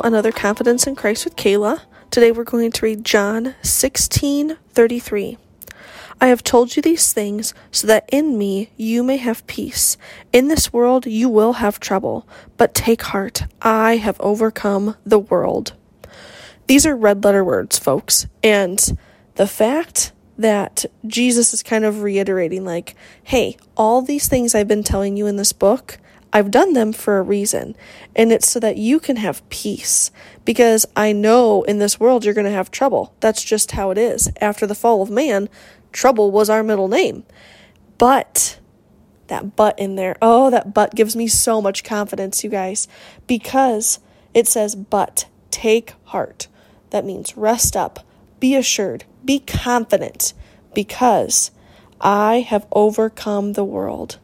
Another Confidence in Christ with Kala. Today we're going to read John 16 33. I have told you these things so that in me you may have peace. In this world you will have trouble, but take heart, I have overcome the world. These are red letter words, folks, and the fact that Jesus is kind of reiterating, like, hey, all these things I've been telling you in this book, I've done them for a reason. And it's so that you can have peace. Because I know in this world you're going to have trouble. That's just how it is. After the fall of man, trouble was our middle name. But that but in there, oh, that but gives me so much confidence, you guys. Because it says, but take heart. That means rest up, be assured, be confident, because I have overcome the world.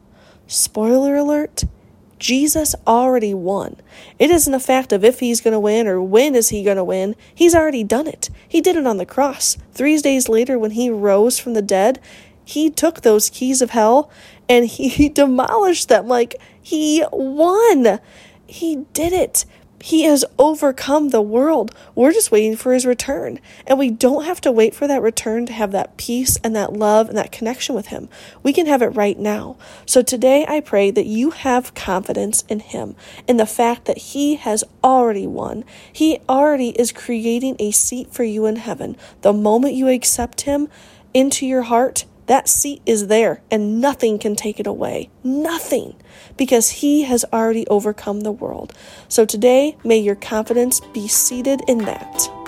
Spoiler alert Jesus already won. It isn't a fact of if he's going to win or when is he going to win. He's already done it. He did it on the cross. Three days later, when he rose from the dead, he took those keys of hell and he demolished them. Like, he won. He did it. He has overcome the world. We're just waiting for his return. And we don't have to wait for that return to have that peace and that love and that connection with him. We can have it right now. So today I pray that you have confidence in him, in the fact that he has already won. He already is creating a seat for you in heaven. The moment you accept him into your heart, that seat is there and nothing can take it away. Nothing. Because he has already overcome the world. So today, may your confidence be seated in that.